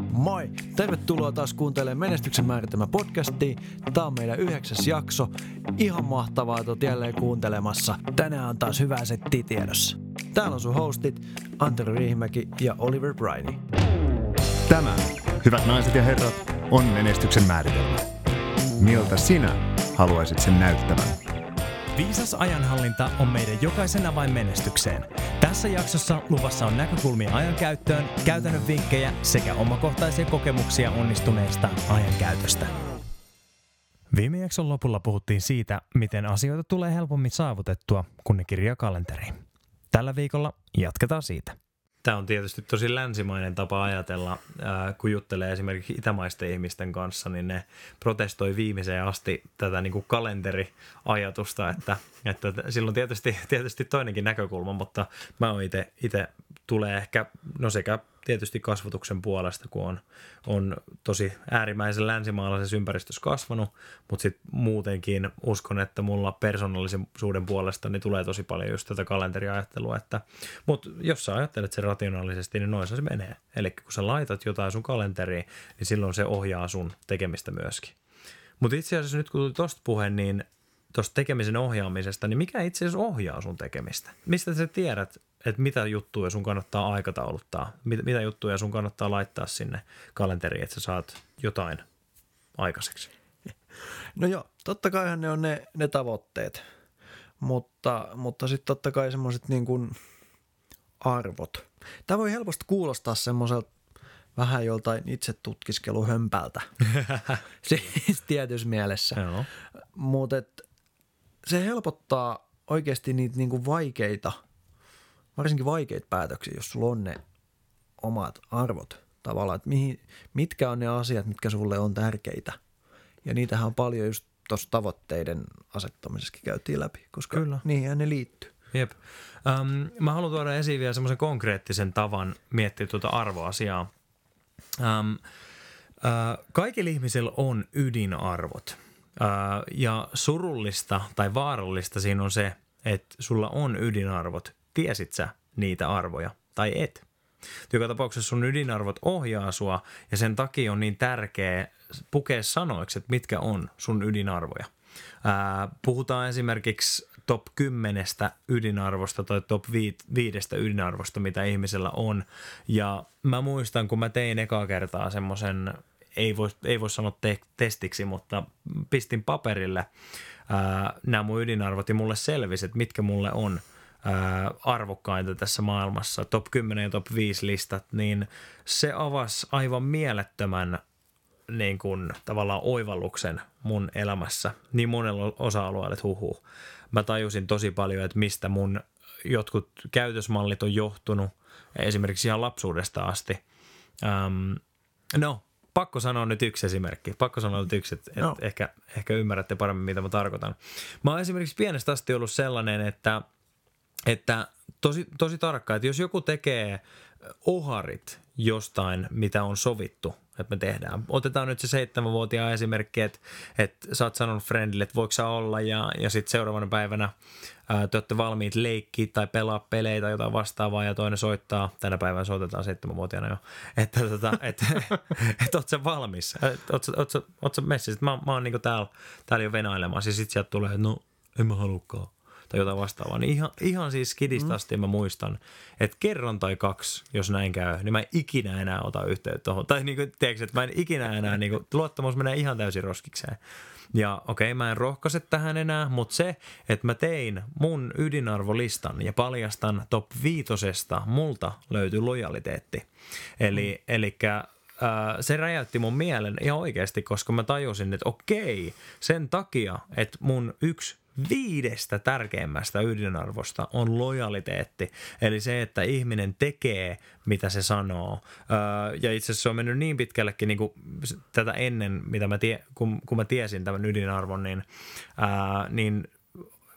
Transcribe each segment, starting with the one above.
Moi! Tervetuloa taas kuuntelemaan Menestyksen määritelmä podcastia. Tämä on meidän yhdeksäs jakso. Ihan mahtavaa, että olet jälleen kuuntelemassa. Tänään on taas hyvää settiä tiedossa. Täällä on sun hostit Antero Riihimäki ja Oliver Briney. Tämä, hyvät naiset ja herrat, on menestyksen määritelmä. Miltä sinä haluaisit sen näyttävän? Viisas ajanhallinta on meidän jokaisen avain menestykseen. Tässä jaksossa luvassa on näkökulmia ajankäyttöön, käytännön vinkkejä sekä omakohtaisia kokemuksia onnistuneesta ajankäytöstä. Viime jakson lopulla puhuttiin siitä, miten asioita tulee helpommin saavutettua, kun ne kirjaa kalenteriin. Tällä viikolla jatketaan siitä. Tämä on tietysti tosi länsimainen tapa ajatella. kun juttelee esimerkiksi itämaisten ihmisten kanssa, niin ne protestoi viimeiseen asti tätä niin kuin kalenteriajatusta, että, että silloin tietysti, tietysti toinenkin näkökulma, mutta mä oon itse tulee ehkä, no sekä tietysti kasvatuksen puolesta, kun on, on tosi äärimmäisen länsimaalaisessa ympäristössä kasvanut, mutta sitten muutenkin uskon, että mulla persoonallisuuden puolesta niin tulee tosi paljon just tätä kalenteriajattelua, että, mutta jos sä ajattelet sen rationaalisesti, niin noissa se menee. Eli kun sä laitat jotain sun kalenteriin, niin silloin se ohjaa sun tekemistä myöskin. Mutta itse asiassa nyt kun tuli tosta puhe, niin tuosta tekemisen ohjaamisesta, niin mikä itse asiassa ohjaa sun tekemistä? Mistä sä tiedät, että mitä juttuja sun kannattaa aikatauluttaa, mit, mitä juttuja sun kannattaa laittaa sinne kalenteriin, että sä saat jotain aikaiseksi? No joo, totta kai ne on ne, ne tavoitteet, mutta, mutta sitten totta kai semmoiset niin kuin arvot. Tämä voi helposti kuulostaa semmoiselta vähän joltain itse tutkiskeluhömpältä, siis tietyssä mielessä. Mutta se helpottaa oikeasti niitä niin kuin vaikeita – varsinkin vaikeita päätöksiä, jos sulla on ne omat arvot tavallaan, että mihin, mitkä on ne asiat, mitkä sulle on tärkeitä. Ja niitähän on paljon just tuossa tavoitteiden asettamisessakin käytiin läpi, koska Kyllä. niihin ne liittyy. Jep. Um, mä haluan tuoda esiin vielä semmoisen konkreettisen tavan miettiä tuota arvoasiaa. Um, uh, kaikilla ihmisillä on ydinarvot. Uh, ja surullista tai vaarallista siinä on se, että sulla on ydinarvot tiesit sä niitä arvoja tai et. Joka tapauksessa sun ydinarvot ohjaa sua ja sen takia on niin tärkeä pukea sanoiksi, että mitkä on sun ydinarvoja. Ää, puhutaan esimerkiksi top 10 ydinarvosta tai top 5 ydinarvosta, mitä ihmisellä on. Ja mä muistan, kun mä tein ekaa kertaa semmoisen, ei voi, ei voi sanoa te- testiksi, mutta pistin paperille ää, nämä mun ydinarvot ja mulle selvisi, että mitkä mulle on – arvokkainta tässä maailmassa, top 10 ja top 5 listat, niin se avasi aivan mielettömän niin kuin, tavallaan oivalluksen mun elämässä niin monella osa-alueella, että huhu. Mä tajusin tosi paljon, että mistä mun jotkut käytösmallit on johtunut, esimerkiksi ihan lapsuudesta asti. Um, no, pakko sanoa nyt yksi esimerkki. Pakko sanoa nyt yksi, että no. ehkä, ehkä ymmärrätte paremmin, mitä mä tarkoitan. Mä oon esimerkiksi pienestä asti ollut sellainen, että – että tosi, tosi tarkka, että jos joku tekee oharit jostain, mitä on sovittu, että me tehdään. Otetaan nyt se seitsemänvuotiaan esimerkki, että, että sä oot sanonut friendille, että voiko sä olla ja, ja sitten seuraavana päivänä ää, te olette valmiit leikkiä tai pelaa pelejä tai jotain vastaavaa ja toinen soittaa, tänä päivänä soitetaan seitsemänvuotiaana jo, että tota, et, et, oot sä valmis, oot sä, oot sä, oot sä messissä, mä, mä oon niinku täällä, täällä jo venailemassa ja sitten sieltä tulee, no en mä halukkaan tai jotain vastaavaa. Niin ihan, ihan siis kidistä mm. asti mä muistan, että kerran tai kaksi, jos näin käy, niin mä en ikinä enää ota yhteyttä tuohon. Tai niin kuin, tiedätkö, että mä en ikinä enää, niin kuin, luottamus menee ihan täysin roskikseen. Ja okei, okay, mä en rohkaise tähän enää, mutta se, että mä tein mun ydinarvolistan ja paljastan top viitosesta, multa löytyy lojaliteetti. Eli, mm. elikkä se räjäytti mun mielen ihan oikeasti, koska mä tajusin, että okei, sen takia, että mun yksi viidestä tärkeimmästä ydinarvosta on lojaliteetti. Eli se, että ihminen tekee, mitä se sanoo. Ja itse asiassa se on mennyt niin pitkällekin niin kuin tätä ennen, mitä mä tie, kun, kun mä tiesin tämän ydinarvon, niin, niin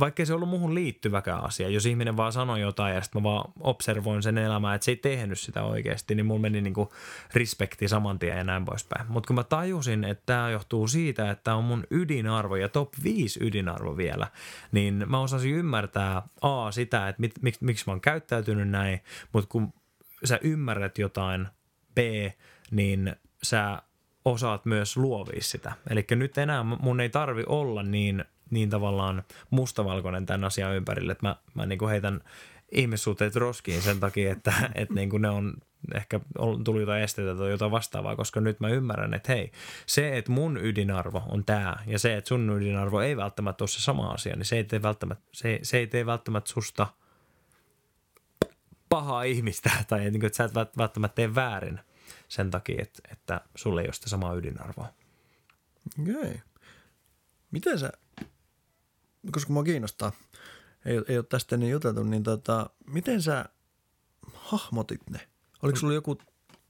vaikkei se ollut muuhun liittyväkään asia, jos ihminen vaan sanoi jotain ja sitten mä vaan observoin sen elämää, että se ei tehnyt sitä oikeasti, niin mulla meni niinku respekti saman tien ja näin poispäin. Mutta kun mä tajusin, että tämä johtuu siitä, että on mun ydinarvo ja top 5 ydinarvo vielä, niin mä osasin ymmärtää A sitä, että mit, mik, miksi mä oon käyttäytynyt näin, mutta kun sä ymmärrät jotain, B, niin sä osaat myös luovia sitä. Eli nyt enää mun ei tarvi olla niin, niin tavallaan mustavalkoinen tämän asian ympärille, että mä, mä niin kuin heitän ihmissuhteet roskiin sen takia, että, että niin kuin ne on ehkä tullut jotain esteitä tai jotain vastaavaa, koska nyt mä ymmärrän, että hei, se, että mun ydinarvo on tämä ja se, että sun ydinarvo ei välttämättä ole se sama asia, niin se ei tee välttämättä, se, se ei tee välttämättä susta pahaa ihmistä tai niin kuin, että sä et välttämättä tee väärin sen takia, että, että sulle ei ole sitä samaa ydinarvoa. Okei. Okay. Miten sä, koska mua kiinnostaa, ei, ei ole tästä niin juteltu, niin tota, miten sä hahmotit ne? Oliko sulla joku,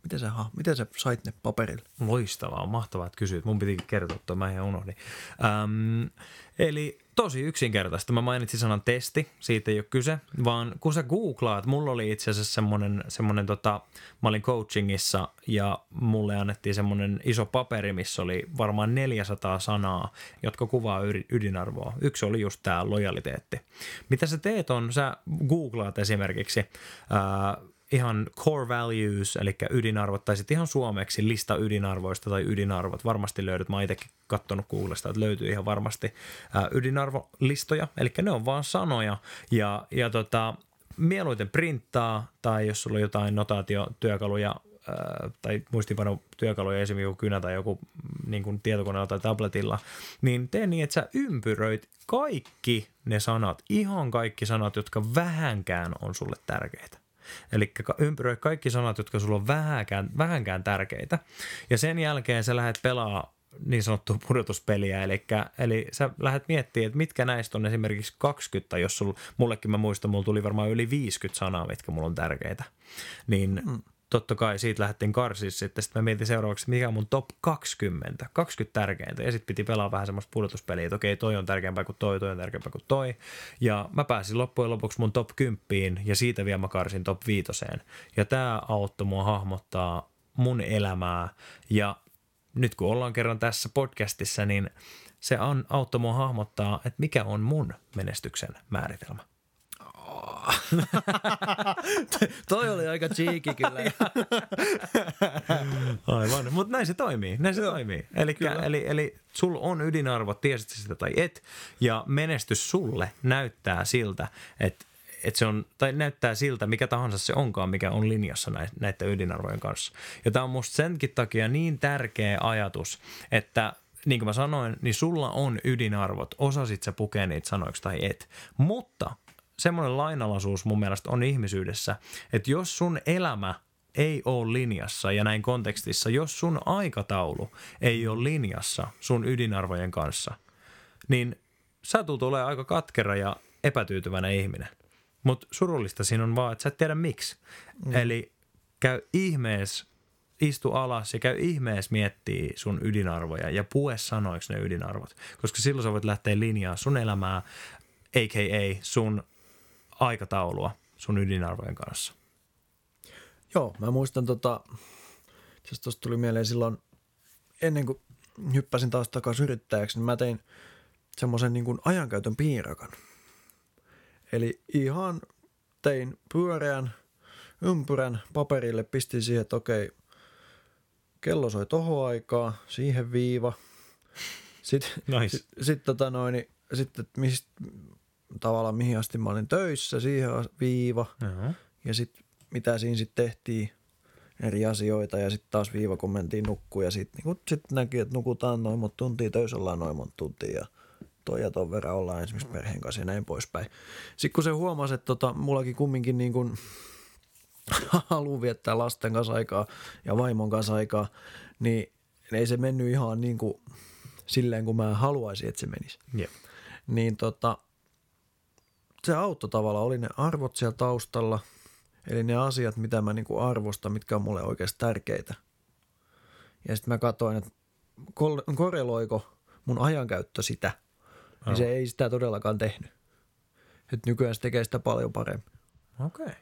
miten sä, miten sä sait ne paperille? Loistavaa, mahtavaa, että kysyit. Mun pitikin kertoa tuo, mä ihan unohdin. Ähm, eli tosi yksinkertaista. Mä mainitsin sanan testi, siitä ei ole kyse, vaan kun sä googlaat, mulla oli itse asiassa semmoinen, semmoinen tota, mä olin coachingissa ja mulle annettiin semmoinen iso paperi, missä oli varmaan 400 sanaa, jotka kuvaa ydinarvoa. Yksi oli just tämä lojaliteetti. Mitä sä teet on, sä googlaat esimerkiksi ää, ihan core values, eli ydinarvot, tai sitten ihan suomeksi lista ydinarvoista tai ydinarvot. Varmasti löydät, mä itsekin katsonut Googlesta, että löytyy ihan varmasti ydinarvolistoja, eli ne on vaan sanoja, ja, ja tota, mieluiten printtaa, tai jos sulla on jotain notaatiotyökaluja, tai muistiinpanotyökaluja, esimerkiksi joku kynä tai joku niin kuin tietokoneella tai tabletilla, niin tee niin, että sä ympyröit kaikki ne sanat, ihan kaikki sanat, jotka vähänkään on sulle tärkeitä. Eli ympyröi kaikki sanat, jotka sulla on vähänkään, vähänkään tärkeitä. Ja sen jälkeen sä lähdet pelaa niin sanottua pudotuspeliä, eli, eli sä lähdet miettimään, että mitkä näistä on esimerkiksi 20, jos sul, mullekin mä muistan, mulla tuli varmaan yli 50 sanaa, mitkä mulla on tärkeitä, niin mm totta kai siitä lähdettiin karsiin sitten. Sitten mä mietin seuraavaksi, mikä on mun top 20, 20 tärkeintä. Ja sitten piti pelaa vähän semmoista pudotuspeliä, että okei, toi on tärkeämpää kuin toi, toi on tärkeämpää kuin toi. Ja mä pääsin loppujen lopuksi mun top 10 ja siitä vielä mä karsin top 5. Ja tämä auttoi mua hahmottaa mun elämää. Ja nyt kun ollaan kerran tässä podcastissa, niin se auttoi mua hahmottaa, että mikä on mun menestyksen määritelmä. Toi oli aika cheeky kyllä. Aivan, mutta näin se toimii. Näin se toimii. Elikkä, eli, eli sul on ydinarvo, tiesit sitä tai et, ja menestys sulle näyttää siltä, että että se on, tai näyttää siltä, mikä tahansa se onkaan, mikä on linjassa näiden ydinarvojen kanssa. Ja tämä on musta senkin takia niin tärkeä ajatus, että niin kuin mä sanoin, niin sulla on ydinarvot, osasit sä pukea niitä sanoiksi tai et. Mutta semmoinen lainalaisuus mun mielestä on ihmisyydessä, että jos sun elämä ei ole linjassa ja näin kontekstissa, jos sun aikataulu ei ole linjassa sun ydinarvojen kanssa, niin sä tulet olemaan aika katkera ja epätyytyväinen ihminen. Mutta surullista siinä on vaan, että sä et tiedä miksi. Mm. Eli käy ihmees, istu alas ja käy ihmees miettii sun ydinarvoja ja pue sanoiksi ne ydinarvot. Koska silloin sä voit lähteä linjaa sun elämää, a.k.a. sun aikataulua sun ydinarvojen kanssa? Joo, mä muistan tota, tuosta tuli mieleen silloin ennen kuin hyppäsin taas takaisin yrittäjäksi, niin mä tein semmoisen niin ajankäytön piirakan. Eli ihan tein pyöreän ympyrän paperille, pistin siihen, että okei, kello soi tohon aikaa, siihen viiva. Sitten nice. sit, sit, tota noin, niin, sitten, mistä, tavallaan mihin asti mä olin töissä, siihen viiva. Uh-huh. Ja sitten mitä siinä sitten tehtiin, eri asioita ja sitten taas viiva, kun mentiin nukkuun ja sitten niin sit näki, että nukutaan noin monta tuntia, töissä ollaan noin monta tuntia ja toi ja ton verran ollaan esimerkiksi perheen kanssa ja näin poispäin. Sitten kun se huomasi, että tota, mullakin kumminkin niin kuin haluaa viettää lasten kanssa aikaa ja vaimon kanssa aikaa, niin ei se mennyt ihan niin kuin silleen, kuin mä haluaisin, että se menisi. Yeah. Niin tota, se auttoi tavallaan, oli ne arvot siellä taustalla, eli ne asiat, mitä mä niinku arvostan, mitkä on mulle oikeasti tärkeitä. Ja sitten mä katsoin, että korreloiko mun ajankäyttö sitä, niin se ei sitä todellakaan tehnyt. Että nykyään se tekee sitä paljon paremmin. Okei. Okay.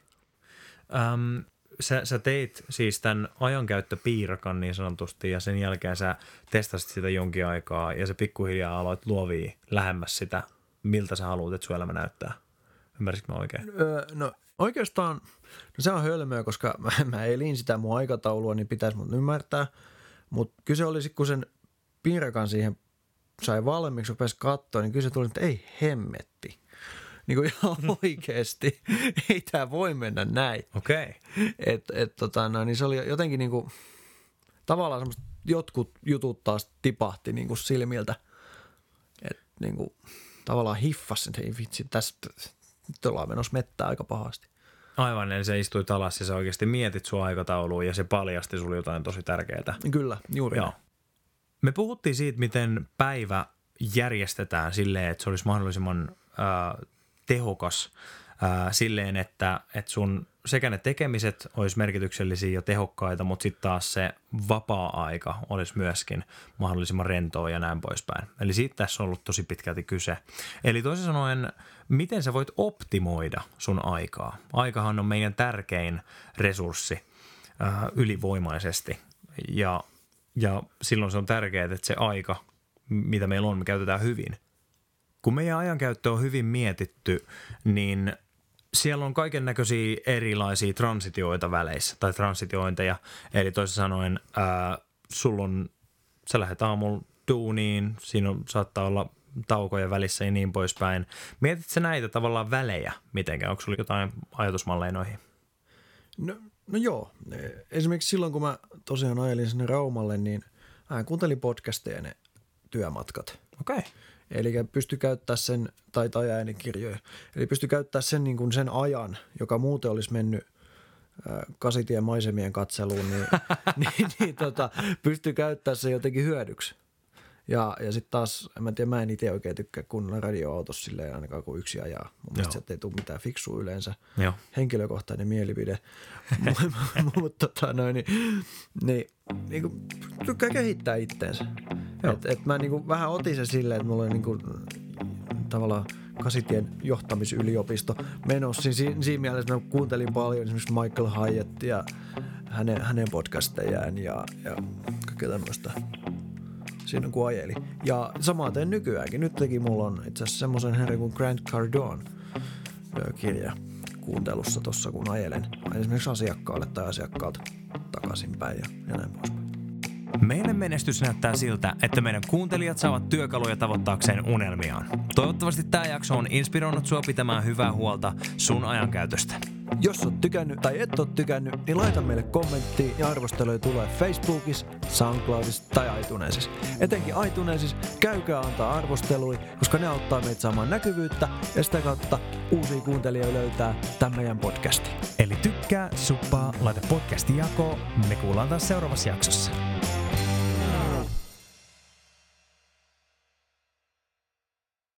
Um, sä, sä teit siis tämän ajankäyttöpiirakan niin sanotusti ja sen jälkeen sä testasit sitä jonkin aikaa ja se pikkuhiljaa aloit luovia lähemmäs sitä, miltä sä haluat, että sun elämä näyttää. Ymmärsitkö mä oikein? Öö, no oikeastaan, no se on hölmöä, koska mä, mä elin sitä mun aikataulua, niin pitäisi mun ymmärtää. Mutta kyse olisi, kun sen piirakan siihen sai valmiiksi, rupesi katsoa, niin kyse tuli, että ei hemmetti. Niin kuin ihan oikeasti. ei tämä voi mennä näin. Okei. Okay. Et, et, tota, no, niin se oli jotenkin niin kuin, tavallaan semmoista, jotkut jutut taas tipahti niin kuin silmiltä. Et, niin kuin, tavallaan hiffasin, että ei vitsi, tästä nyt ollaan menossa mettää aika pahasti. Aivan, eli se istui alas ja sä oikeasti mietit sun aikatauluun ja se paljasti sulle jotain tosi tärkeää. Kyllä, juuri Joo. Me puhuttiin siitä, miten päivä järjestetään silleen, että se olisi mahdollisimman äh, tehokas äh, silleen, että, että sun sekä ne tekemiset olisi merkityksellisiä ja tehokkaita, mutta sitten taas se vapaa-aika olisi myöskin mahdollisimman rentoa ja näin poispäin. Eli siitä tässä on ollut tosi pitkälti kyse. Eli toisin sanoen, miten sä voit optimoida sun aikaa? Aikahan on meidän tärkein resurssi äh, ylivoimaisesti ja, ja silloin se on tärkeää, että se aika, mitä meillä on, me käytetään hyvin. Kun meidän ajankäyttö on hyvin mietitty, niin siellä on kaiken näköisiä erilaisia transitioita väleissä tai transitiointeja. Eli toisin sanoen, ää, sulla on, sä lähdet aamulla duuniin, siinä on, saattaa olla taukoja välissä ja niin poispäin. Mietitkö näitä tavallaan välejä mitenkään? Onko sulla jotain ajatusmalleja noihin? No, no joo. Esimerkiksi silloin, kun mä tosiaan ajelin sinne Raumalle, niin mä kuuntelin podcasteja ne työmatkat. Okei. Okay. Eli pysty käyttää sen, tai, tai äänikirjoja, eli pysty käyttää sen, niin kuin sen ajan, joka muuten olisi mennyt kasitien maisemien katseluun, niin, niin, niin tota, pystyy käyttää sen jotenkin hyödyksi. Ja, ja sitten taas, en mä tiedä, mä en itse oikein tykkää kuunnella radioautossa silleen ainakaan kuin yksi ajaa. Mun mielestä sieltä ei tule mitään fiksua yleensä. Joo. Henkilökohtainen mielipide. Mutta tota noin, niin, niin, niin kuin, tykkää kehittää itteensä. Et, et mä niin kuin, vähän otin sen silleen, että mulla on niin kuin, tavallaan kasitien johtamisyliopisto menossa. Siinä, siinä mielessä mä kuuntelin paljon esimerkiksi Michael Hyatt ja hänen, hänen podcastejaan ja, ja kaikkea tämmöistä siinä kun ajeli. Ja samaten nykyäänkin. Nyt teki mulla on itse asiassa semmoisen herran kuin Grant Cardone kirja kuuntelussa tuossa kun ajelen. Esimerkiksi asiakkaalle tai asiakkaalta takaisinpäin ja, ja näin poispäin. Meidän menestys näyttää siltä, että meidän kuuntelijat saavat työkaluja tavoittaakseen unelmiaan. Toivottavasti tämä jakso on inspiroinut sua pitämään hyvää huolta sun ajankäytöstä. Jos oot tykännyt tai et ole tykännyt, niin laita meille kommentti ja arvosteluja tulee Facebookissa, SoundCloudissa tai iTunesissa. Etenkin iTunesissa käykää antaa arvostelui, koska ne auttaa meitä saamaan näkyvyyttä ja sitä kautta uusia kuuntelijoita löytää tämän meidän podcastin. Eli tykkää, suppaa, laita podcasti jakoon. Me kuullaan taas seuraavassa jaksossa.